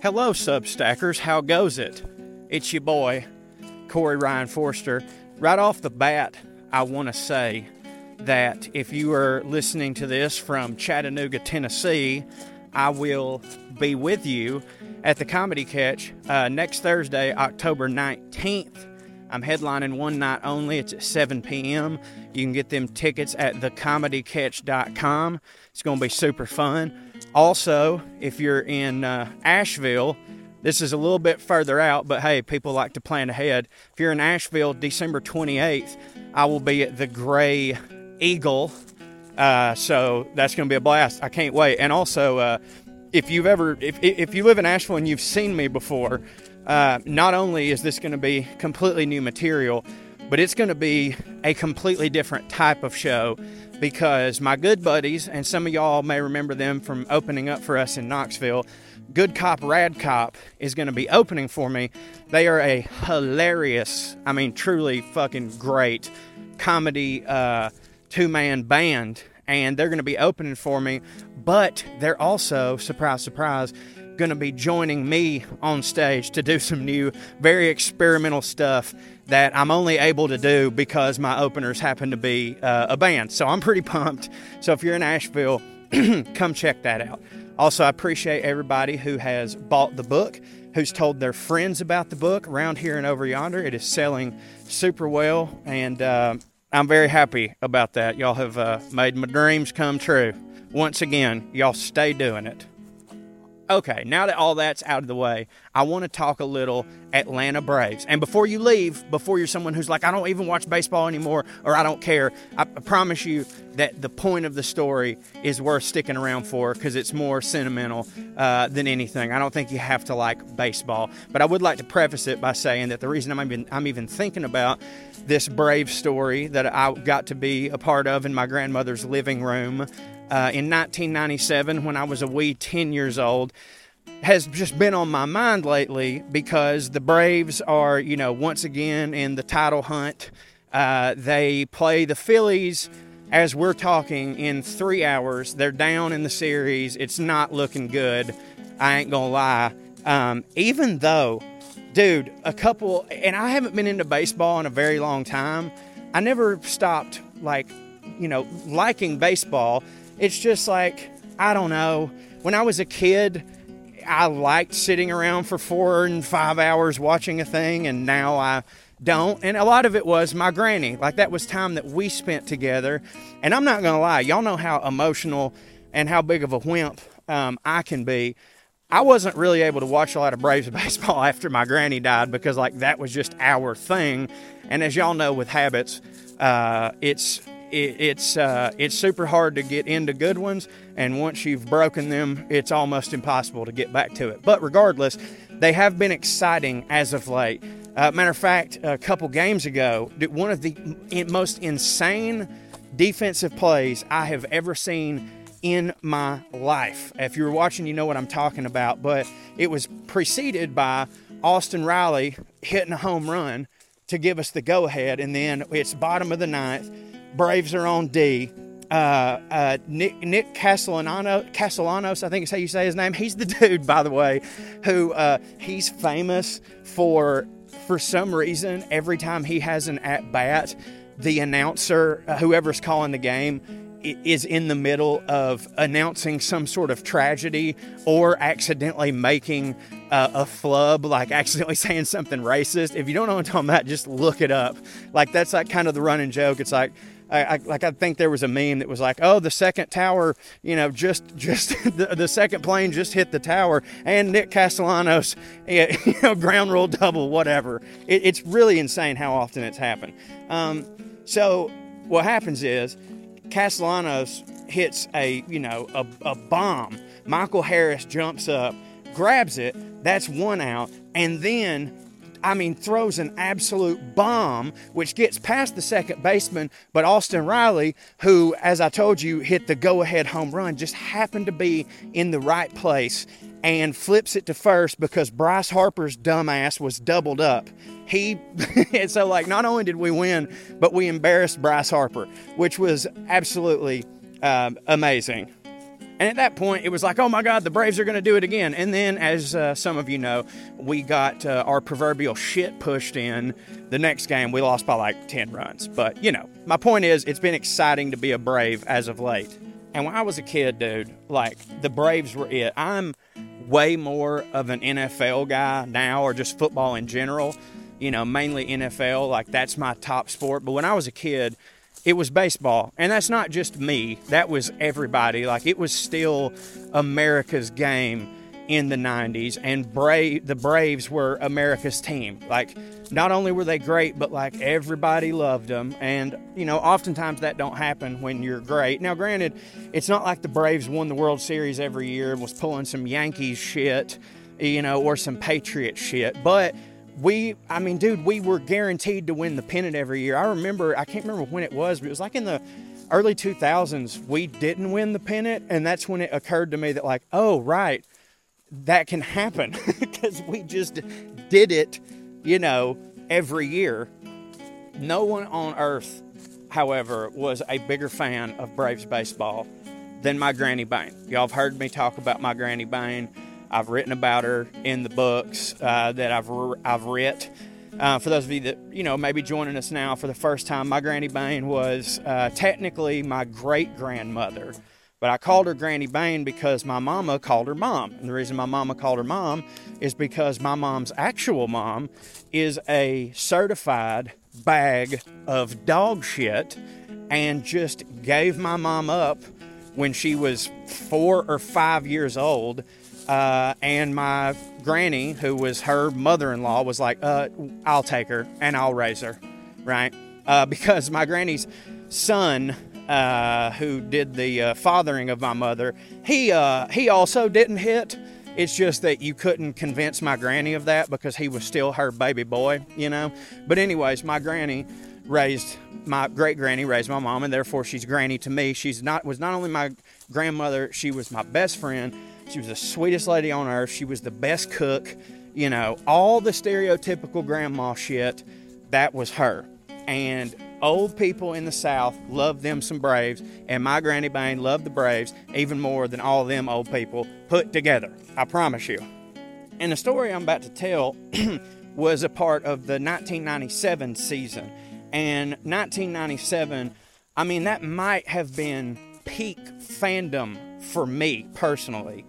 Hello, Substackers. How goes it? It's your boy, Corey Ryan Forrester. Right off the bat, I want to say that if you are listening to this from Chattanooga, Tennessee, I will be with you at the Comedy Catch uh, next Thursday, October 19th. I'm headlining one night only. It's at 7 p.m. You can get them tickets at thecomedycatch.com. It's going to be super fun. Also, if you're in uh, Asheville, this is a little bit further out, but hey, people like to plan ahead. If you're in Asheville, December 28th, I will be at the Grey Eagle. Uh, so that's going to be a blast. I can't wait. And also, uh, if you've ever, if, if you live in Asheville and you've seen me before, uh, not only is this going to be completely new material, but it's going to be a completely different type of show because my good buddies, and some of y'all may remember them from opening up for us in Knoxville, Good Cop, Rad Cop is going to be opening for me. They are a hilarious, I mean, truly fucking great comedy uh, two man band, and they're going to be opening for me. But they're also, surprise, surprise, going to be joining me on stage to do some new, very experimental stuff that I'm only able to do because my openers happen to be uh, a band. So I'm pretty pumped. So if you're in Asheville, come check that out. Also, I appreciate everybody who has bought the book, who's told their friends about the book around here and over yonder. It is selling super well, and uh, I'm very happy about that. Y'all have uh, made my dreams come true. Once again, y'all stay doing it. Okay, now that all that's out of the way, I want to talk a little Atlanta Braves. And before you leave, before you're someone who's like, I don't even watch baseball anymore or I don't care, I, promise you that the point of the story is worth sticking around for because it's more sentimental uh, than anything. I don't think you have to like baseball. But I would like to preface it by saying that the reason I'm even, I'm even thinking about this Brave story that I got to be a part of in my grandmother's living room uh, in 1997 when I was a wee 10 years old has just been on my mind lately because the Braves are, you know, once again in the title hunt. Uh, they play the Phillies as we're talking in three hours. They're down in the series. It's not looking good. I ain't gonna lie. Um, even though, dude, a couple, and I haven't been into baseball in a very long time. I never stopped, like, you know, liking baseball it's just like, I don't know. When I was a kid, I liked sitting around for four and five hours watching a thing, and now I don't. And a lot of it was my granny. Like, that was time that we spent together. And I'm not going to lie, y'all know how emotional and how big of a wimp um, I can be. I wasn't really able to watch a lot of Braves baseball after my granny died because, like, that was just our thing. And as y'all know, with habits, uh, it's it, it's uh, it's super hard to get into good ones, and once you've broken them, it's almost impossible to get back to it. But regardless, they have been exciting as of late. Uh, matter of fact, a couple games ago, one of the most insane defensive plays I have ever seen in my life. If you're watching, you know what I'm talking about. But it was preceded by Austin Riley hitting a home run to give us the go ahead, and then it's bottom of the ninth Braves are on D. Uh, uh, Nick, Nick Castellano, Castellanos, I think is how you say his name. He's the dude, by the way, who uh, he's famous for. For some reason, every time he has an at bat, the announcer, uh, whoever's calling the game, is in the middle of announcing some sort of tragedy or accidentally making uh, a flub, like accidentally saying something racist. If you don't know what I'm talking about, just look it up. Like that's like kind of the running joke. It's like I, I, like I think there was a meme that was like, oh, the second tower, you know, just just the, the second plane just hit the tower, and Nick Castellanos, you know, ground rule double, whatever. It, it's really insane how often it's happened. Um, so what happens is Castellanos hits a you know a, a bomb. Michael Harris jumps up, grabs it. That's one out, and then I mean, throws an absolute bomb, which gets past the second baseman. But Austin Riley, who, as I told you, hit the go ahead home run, just happened to be in the right place and flips it to first because Bryce Harper's dumbass was doubled up. He, and so like, not only did we win, but we embarrassed Bryce Harper, which was absolutely um, amazing. And at that point, it was like, oh my God, the Braves are going to do it again. And then, as uh, some of you know, we got uh, our proverbial shit pushed in. The next game, we lost by like 10 runs. But, you know, my point is, it's been exciting to be a Brave as of late. And when I was a kid, dude, like the Braves were it. I'm way more of an NFL guy now, or just football in general. You know, mainly NFL. Like that's my top sport. But when I was a kid, it was baseball. And that's not just me, that was everybody. Like it was still America's game in the 90s and Brave the Braves were America's team. Like not only were they great, but like everybody loved them and you know, oftentimes that don't happen when you're great. Now granted, it's not like the Braves won the World Series every year and was pulling some Yankees shit, you know, or some Patriot shit, but we i mean dude we were guaranteed to win the pennant every year. I remember i can't remember when it was but it was like in the early 2000s we didn't win the pennant and that's when it occurred to me that like oh right that can happen because we just did it you know every year. No one on earth however was a bigger fan of braves baseball than my granny Bain. y'all have heard me talk about my granny Bain I've written about her in the books uh, that I've I've writ. Uh, for those of you that you know maybe joining us now for the first time, my Granny Bain was uh, technically my great grandmother, but I called her Granny Bain because my mama called her mom. And the reason my mama called her mom is because my mom's actual mom is a certified bag of dog shit and just gave my mom up when she was four or five years old uh, and my granny, who was her mother in law, was like, uh, I'll take her and I'll raise her, right? Uh, because my granny's son, uh, who did the uh, fathering of my mother, he, uh, he also didn't hit. It's just that you couldn't convince my granny of that because he was still her baby boy, you know? But, anyways, my granny raised my great granny raised my mom and therefore she's granny to me she's not was not only my grandmother she was my best friend she was the sweetest lady on earth. She was the best cook. You know, all the stereotypical grandma shit, that was her. And old people in the South loved them some Braves, and my Granny Bain loved the Braves even more than all them old people put together. I promise you. And the story I'm about to tell was a part of the 1997 season. And 1997, I mean, that might have been peak fandom for me personally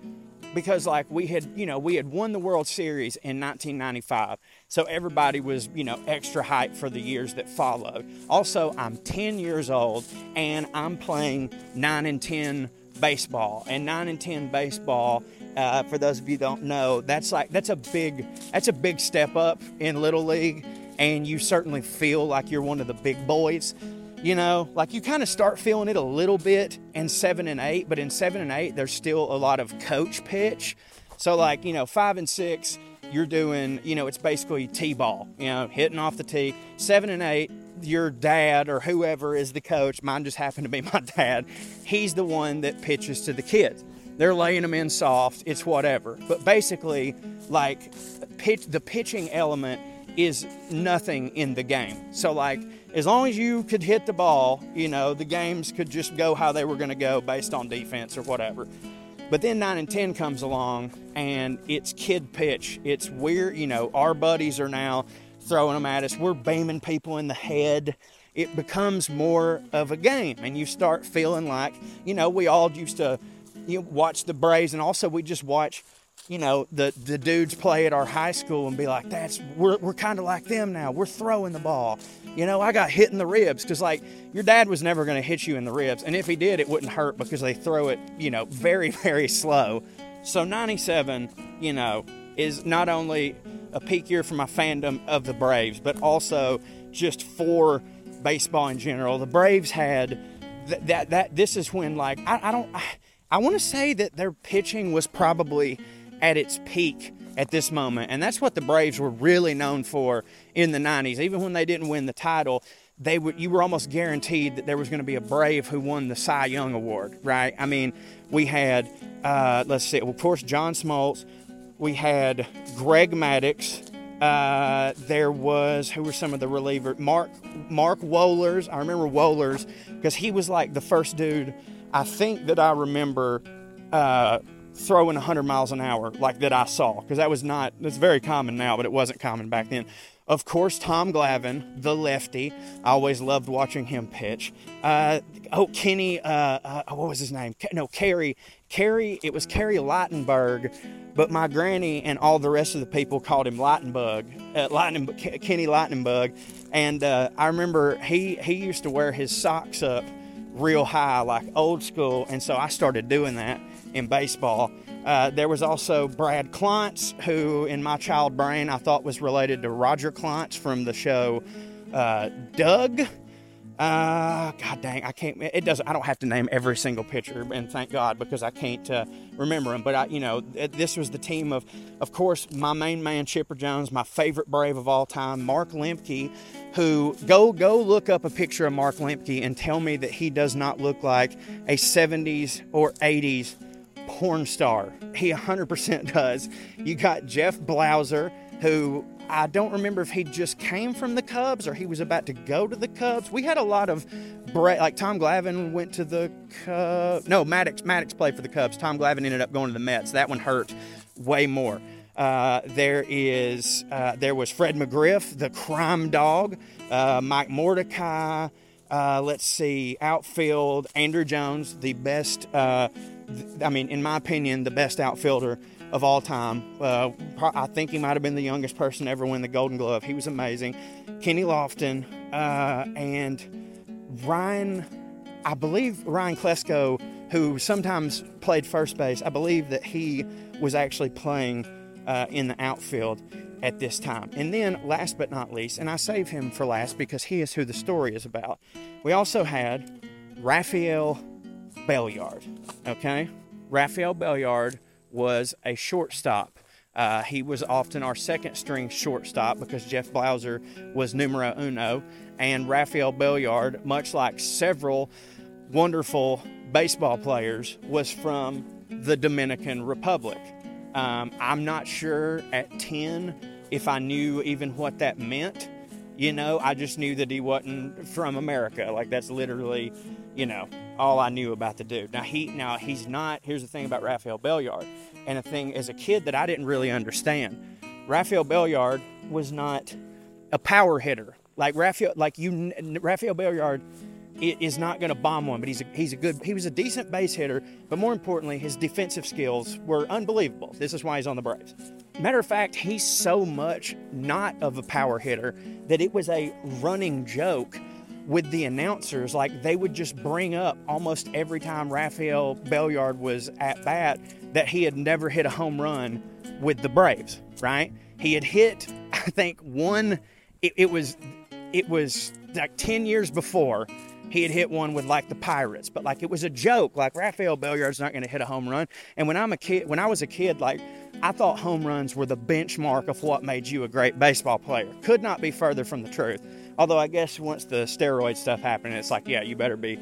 because like we had you know we had won the world series in 1995 so everybody was you know extra hype for the years that followed. Also i'm 10 years old and i'm playing 9 and 10 baseball and 9 and 10 baseball uh, for those of you don't know that's like that's a big that's a big step up in little league and you certainly feel like you're one of the big boys you know, like you kind of start feeling it a little bit in seven and eight, but in seven and eight, there's still a lot of coach pitch. So, like, you know, five and six, you're doing, you know, it's basically T ball, you know, hitting off the tee. Seven and eight, your dad or whoever is the coach, mine just happened to be my dad, he's the one that pitches to the kids. They're laying them in soft, it's whatever. But basically, like, pitch, the pitching element is nothing in the game. So, like, as long as you could hit the ball, you know, the games could just go how they were going to go based on defense or whatever. But then 9 and 10 comes along and it's kid pitch. It's weird, you know, our buddies are now throwing them at us. We're beaming people in the head. It becomes more of a game and you start feeling like, you know, we all used to you know, watch the Braves and also we just watch you know the the dudes play at our high school and be like that's we're, we're kind of like them now we're throwing the ball you know, I got hit in the ribs because, like, your dad was never going to hit you in the ribs. And if he did, it wouldn't hurt because they throw it, you know, very, very slow. So, 97, you know, is not only a peak year for my fandom of the Braves, but also just for baseball in general. The Braves had th- that, that, this is when, like, I, I don't, I, I want to say that their pitching was probably at its peak at this moment. And that's what the Braves were really known for in the 90s. Even when they didn't win the title, they were, you were almost guaranteed that there was going to be a Brave who won the Cy Young Award, right? I mean, we had, uh, let's see, of course, John Smoltz. We had Greg Maddux. Uh, there was who were some of the relievers? Mark Mark Wohlers. I remember Wohlers because he was like the first dude I think that I remember uh, throwing 100 miles an hour like that I saw because that was not, that's very common now but it wasn't common back then of course, Tom Glavine, the lefty. I always loved watching him pitch. Uh, oh, Kenny, uh, uh, what was his name? No, Kerry. Kerry, it was Kerry Ligtenberg, but my granny and all the rest of the people called him Lightningbug, uh, Lightning, Kenny Lightningbug. And uh, I remember he, he used to wear his socks up real high, like old school. And so I started doing that in baseball. Uh, there was also Brad Clontz, who in my child brain I thought was related to Roger Klontz from the show uh, Doug. Uh, God dang, I can't. It doesn't. I don't have to name every single pitcher, and thank God because I can't uh, remember them. But I, you know, this was the team of, of course, my main man Chipper Jones, my favorite Brave of all time, Mark Lemke, who go go look up a picture of Mark Lemke and tell me that he does not look like a 70s or 80s porn star. He 100% does. You got Jeff Blauser, who I don't remember if he just came from the Cubs or he was about to go to the Cubs. We had a lot of like Tom Glavine went to the Cubs. No, Maddux Maddux played for the Cubs. Tom Glavine ended up going to the Mets. That one hurt way more. Uh, there is uh, there was Fred McGriff, the crime dog, uh, Mike Mordecai. Uh, let's see, outfield Andruw Jones, the best uh, I mean, in my opinion, the best outfielder of all time. Uh, I think he might have been the youngest person ever win the Golden Glove. He was amazing. Kenny Lofton uh, and Ryan, I believe Ryan Klesko, who sometimes played first base, I believe that he was actually playing uh, in the outfield at this time. And then, last but not least, and I save him for last because he is who the story is about, we also had Rafael Belliard. Okay? Rafael Belliard was a shortstop. Uh, he was often our second string shortstop because Jeff Blauser was numero uno. And Rafael Belliard, much like several wonderful baseball players, was from the Dominican Republic. Um, I'm not sure at 10 if I knew even what that meant. You know, I just knew that he wasn't from America. Like, that's literally, you know, all I knew about the dude. Now he now he's not. Here's the thing about Rafael Belliard, and a thing as a kid that I didn't really understand. Rafael Belliard was not a power hitter like Rafael. Like you, Rafael Belliard is not going to bomb one, but he's a, he's a good. He was a decent base hitter, but more importantly, his defensive skills were unbelievable. This is why he's on the Braves. Matter of fact, he's so much not of a power hitter that it was a running joke with the announcers, like they would just bring up almost every time Rafael Belliard was at bat that he had never hit a home run with the Braves, right? He had hit, I think, one, it, it was, it was like 10 years before he had hit one with like the Pirates, but like it was a joke. Like Rafael Belliard's not going to hit a home run. And when I'm a kid, when I was a kid, like I thought home runs were the benchmark of what made you a great baseball player. Could not be further from the truth. Although I guess once the steroid stuff happened, it's like, yeah, you better be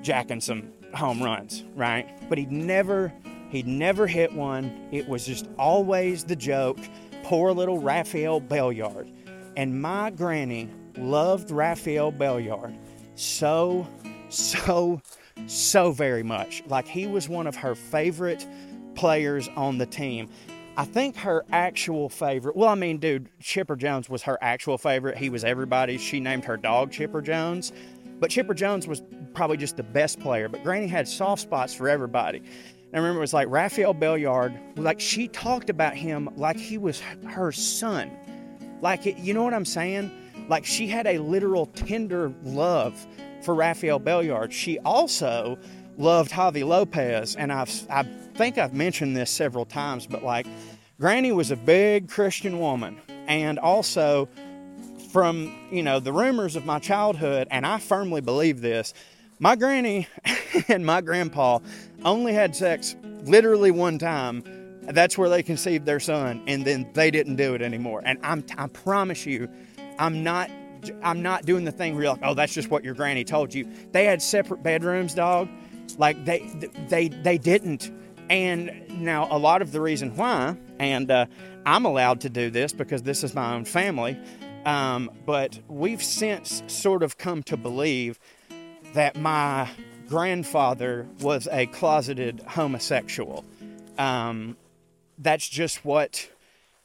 jacking some home runs, right? But he'd never, he'd never hit one. It was just always the joke. Poor little Rafael Belliard. And my granny loved Rafael Belliard so, so, so very much. Like he was one of her favorite players on the team. I think her actual favorite, well, I mean, dude, Chipper Jones was her actual favorite. He was everybody's. She named her dog Chipper Jones. But Chipper Jones was probably just the best player. But Granny had soft spots for everybody. And I remember it was like Rafael Belliard, like she talked about him like he was her son. Like, you know what I'm saying? Like she had a literal tender love for Rafael Belliard. She also loved Javy Lopez. And I've, I think I've mentioned this several times, but like Granny was a big Christian woman. And also, from you know the rumors of my childhood, and I firmly believe this, my granny and my grandpa only had sex literally one time. That's where they conceived their son, and then they didn't do it anymore. And I'm, I promise you, I'm not I'm not doing the thing where you're like, oh, that's just what your granny told you. They had separate bedrooms, dog. Like they they they didn't. And now a lot of the reason why, and uh, I'm allowed to do this because this is my own family. Um, but we've since sort of come to believe that my grandfather was a closeted homosexual. Um, that's just what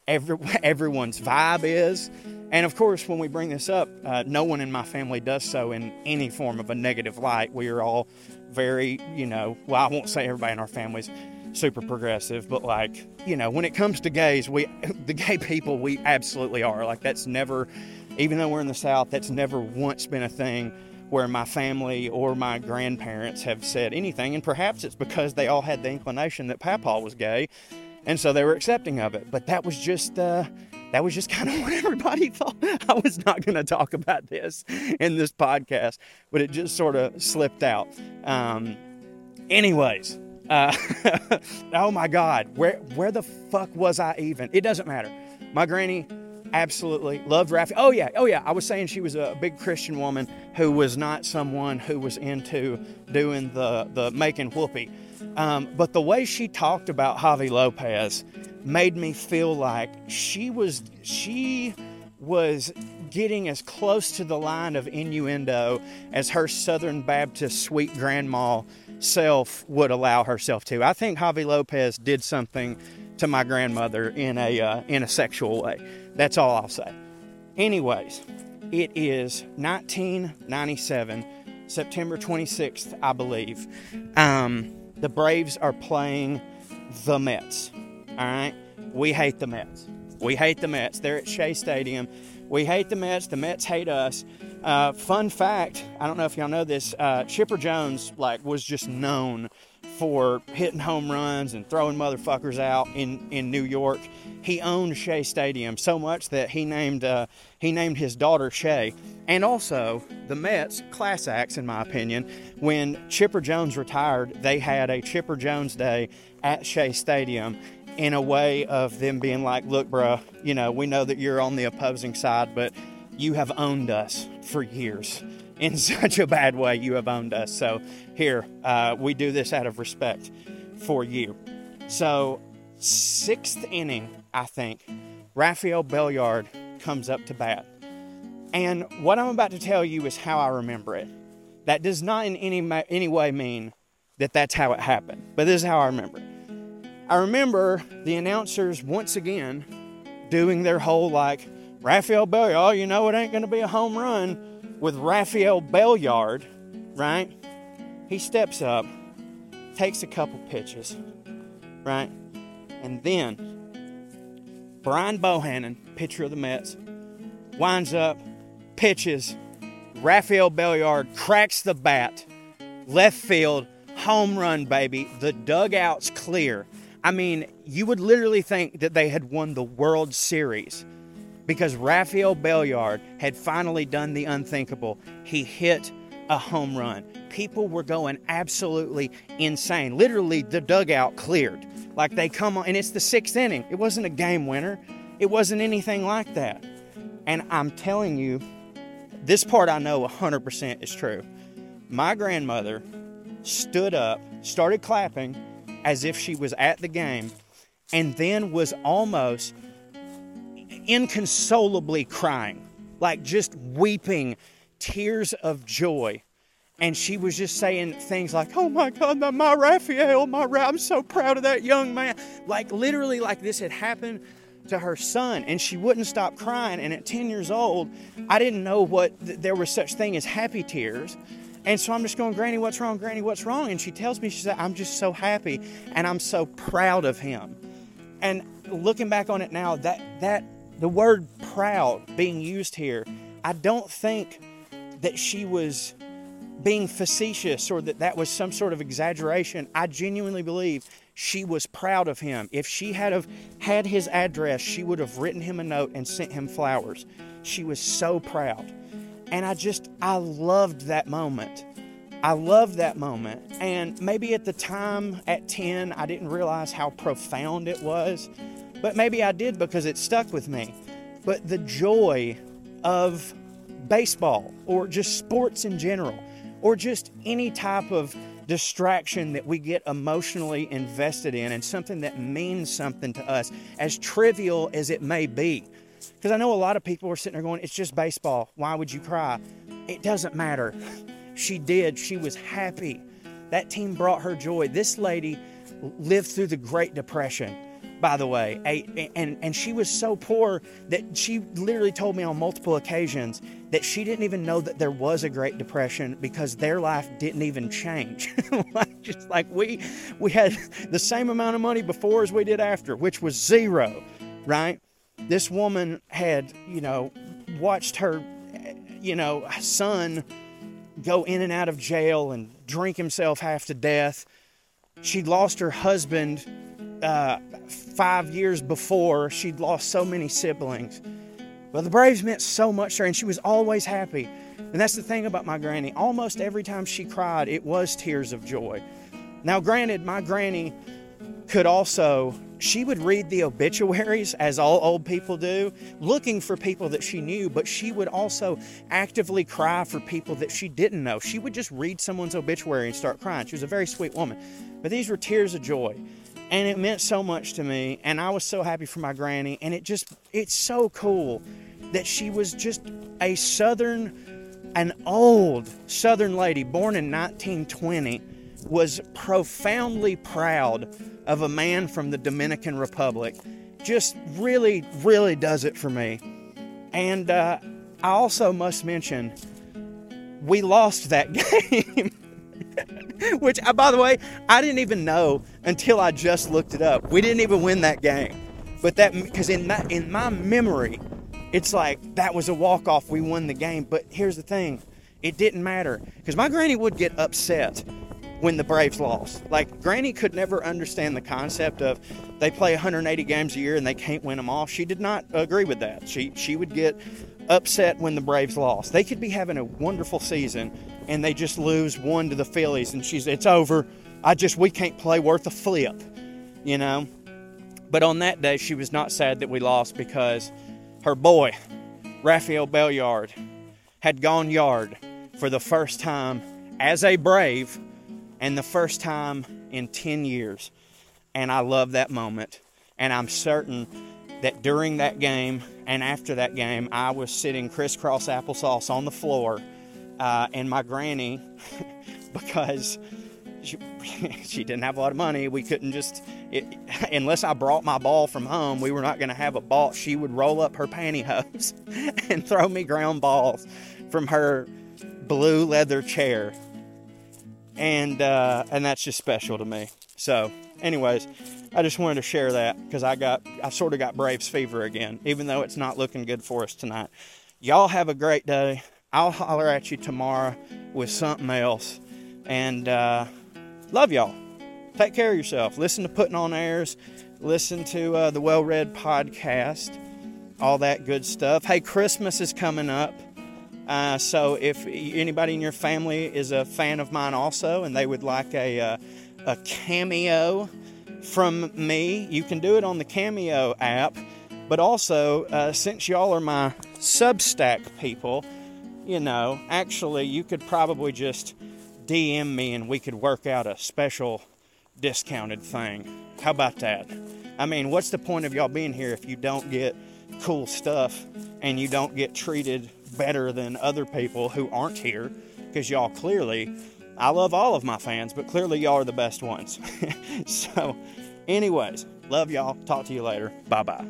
every, everyone's vibe is. And of course, when we bring this up, uh, no one in my family does so in any form of a negative light. We are all very, you know, well, I won't say everybody in our families super progressive, but like, you know, when it comes to gays, we, the gay people, we absolutely are. Like, that's never, even though we're in the South, that's never once been a thing where my family or my grandparents have said anything. And perhaps it's because they all had the inclination that Papa was gay and so they were accepting of it. But that was just uh, that was just kind of what everybody thought. I was not going to talk about this in this podcast, but it just sort of slipped out. Um, anyways, uh, oh my God, where where the fuck was I even? It doesn't matter. My granny absolutely loved Rafi. Oh yeah, oh yeah. I was saying she was a big Christian woman who was not someone who was into doing the the making whoopee. Um, but the way she talked about Javy Lopez made me feel like she was she was getting as close to the line of innuendo as her Southern Baptist sweet grandma self would allow herself to. I think Javy Lopez did something to my grandmother in a uh, in a sexual way. That's all I'll say. Anyways, it is 1997, September 26th, I believe. Um, the Braves are playing the Mets. All right? We hate the Mets. We hate the Mets. They're at Shea Stadium. We hate the Mets. The Mets hate us. Uh, fun fact: I don't know if y'all know this. Uh, Chipper Jones like was just known for hitting home runs and throwing motherfuckers out in, in New York. He owned Shea Stadium so much that he named uh, he named his daughter Shea. And also, the Mets, class acts in my opinion, when Chipper Jones retired, they had a Chipper Jones Day at Shea Stadium in a way of them being like, look, bro, you know, we know that you're on the opposing side, but you have owned us for years in such a bad way. You have owned us. So here, uh, we do this out of respect for you. So, sixth inning, I think, Rafael Belliard comes up to bat. And what I'm about to tell you is how I remember it. That does not in any, any way mean that that's how it happened, but this is how I remember it. I remember the announcers once again doing their whole like, Rafael Belliard, you know it ain't going to be a home run with Rafael Belliard, right? He steps up, takes a couple pitches, right? And then Brian Bohanon, pitcher of the Mets, winds up, pitches. Rafael Belliard cracks the bat, left field, home run, baby. The dugout's clear. I mean, you would literally think that they had won the World Series because Rafael Belliard had finally done the unthinkable. He hit a home run. People were going absolutely insane. Literally, the dugout cleared. Like they come on, and it's the sixth inning. It wasn't a game winner, it wasn't anything like that. And I'm telling you, this part I know 100% is true. My grandmother stood up, started clapping as if she was at the game, and then was almost inconsolably crying, like just weeping tears of joy. And she was just saying things like, Oh my God, my Rafael, my Ra- I'm so proud of that young man. Like literally, like this had happened to her son, and she wouldn't stop crying. And at 10 years old, I didn't know what th- there was such thing as happy tears. And so I'm just going, Granny, what's wrong? Granny, what's wrong? And she tells me, she said, I'm just so happy and I'm so proud of him. And looking back on it now, that that the word proud being used here, I don't think that she was being facetious or that that was some sort of exaggeration. I genuinely believe she was proud of him. If she had have had his address, she would have written him a note and sent him flowers. She was so proud. And I just I loved that moment. I loved that moment. And maybe at the time at 10 I didn't realize how profound it was. But maybe I did because it stuck with me. But the joy of baseball or just sports in general or just any type of distraction that we get emotionally invested in and something that means something to us, as trivial as it may be. Because I know a lot of people are sitting there going, It's just baseball. Why would you cry? It doesn't matter. She did. She was happy. That team brought her joy. This lady lived through the Great Depression by the way. And, and she was so poor that she literally told me on multiple occasions that she didn't even know that there was a Great Depression because their life didn't even change. like, just like we, we had the same amount of money before as we did after, which was zero, right? This woman had, you know, watched her, you know, son go in and out of jail and drink himself half to death. She'd lost her husband uh, five years before, she'd lost so many siblings. Well, the Braves meant so much to her, and she was always happy. And that's the thing about my granny. Almost every time she cried, it was tears of joy. Now, granted, my granny could also, she would read the obituaries, as all old people do, looking for people that she knew, but she would also actively cry for people that she didn't know. She would just read someone's obituary and start crying. She was a very sweet woman. But these were tears of joy and it meant so much to me and i was so happy for my granny and it just it's so cool that she was just a southern an old southern lady born in 1920 was profoundly proud of a man from the dominican republic just really really does it for me and uh, i also must mention we lost that game Which, uh, by the way, I didn't even know until I just looked it up. We didn't even win that game, but that because in that in my memory, it's like that was a walk off. We won the game. But here's the thing, it didn't matter because my granny would get upset when the Braves lost. Like Granny could never understand the concept of they play 180 games a year and they can't win them all. She did not agree with that. She she would get upset when the Braves lost. They could be having a wonderful season and they just lose one to the Phillies and she's it's over. I just we can't play worth a flip, you know. But on that day she was not sad that we lost because her boy, Rafael Belliard, had gone yard for the first time as a Brave and the first time in 10 years. And I love that moment. And I'm certain that during that game and after that game, I was sitting crisscross applesauce on the floor, uh, and my granny, because she, she, didn't have a lot of money, we couldn't just, it, unless I brought my ball from home, we were not going to have a ball. She would roll up her pantyhose and throw me ground balls from her blue leather chair. And, uh, and that's just special to me. So, anyways, I just wanted to share that because I got I sort of got Braves fever again, even though it's not looking good for us tonight. Y'all have a great day. I'll holler at you tomorrow with something else. And uh, love y'all. Take care of yourself. Listen to Putting on Airs. Listen to uh, the Well Read podcast. All that good stuff. Hey, Christmas is coming up. Uh, so if anybody in your family is a fan of mine also and they would like a, uh, a cameo from me. You can do it on the Cameo app, but also, uh, since y'all are my Substack people, you know, actually, you could probably just DM me and we could work out a special discounted thing. How about that? I mean, what's the point of y'all being here if you don't get cool stuff and you don't get treated better than other people who aren't here? Because y'all clearly I love all of my fans, but clearly y'all are the best ones. so, anyways, love y'all. Talk to you later. Bye bye.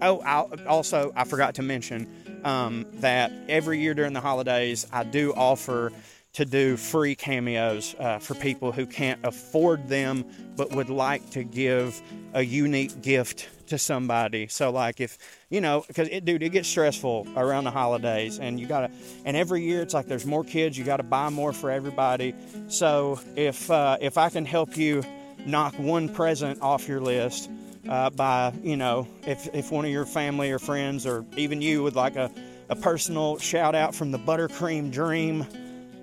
Oh, I'll, also, I forgot to mention um, that every year during the holidays, I do offer to do free cameos uh, for people who can't afford them but would like to give a unique gift to somebody. So like if you know, because it, dude, it gets stressful around the holidays, and you gotta, and every year it's like there's more kids, you gotta buy more for everybody. So if uh, if I can help you knock one present off your list uh, by you know, if if one of your family or friends or even you would like a a personal shout out from the Buttercream Dream.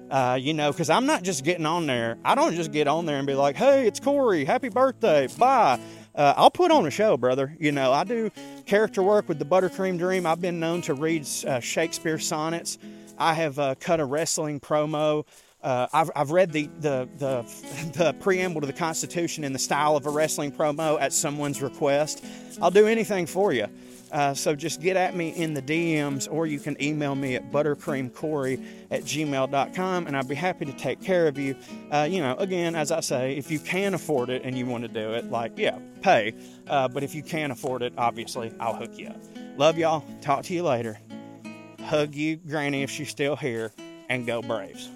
Uh, you know, because I'm not just getting on there. I don't just get on there and be like, hey, it's Corey, happy birthday, bye uh, I'll put on a show, brother. You know, I do character work with the Buttercream Dream. I've been known to read uh, Shakespeare sonnets. I have uh, cut a wrestling promo uh, I've, I've read the, the, the, the preamble to the Constitution in the style of a wrestling promo at someone's request. I'll do anything for you. Uh, so just get at me in the DMs or you can email me at buttercreamcorey at gmail.com and I'd be happy to take care of you. Uh, you know, again, as I say, if you can afford it and you want to do it, like, yeah, pay. Uh, but if you can't afford it, obviously, I'll hook you up. Love y'all. Talk to you later. Hug you, Granny, if she's still here, and go Braves.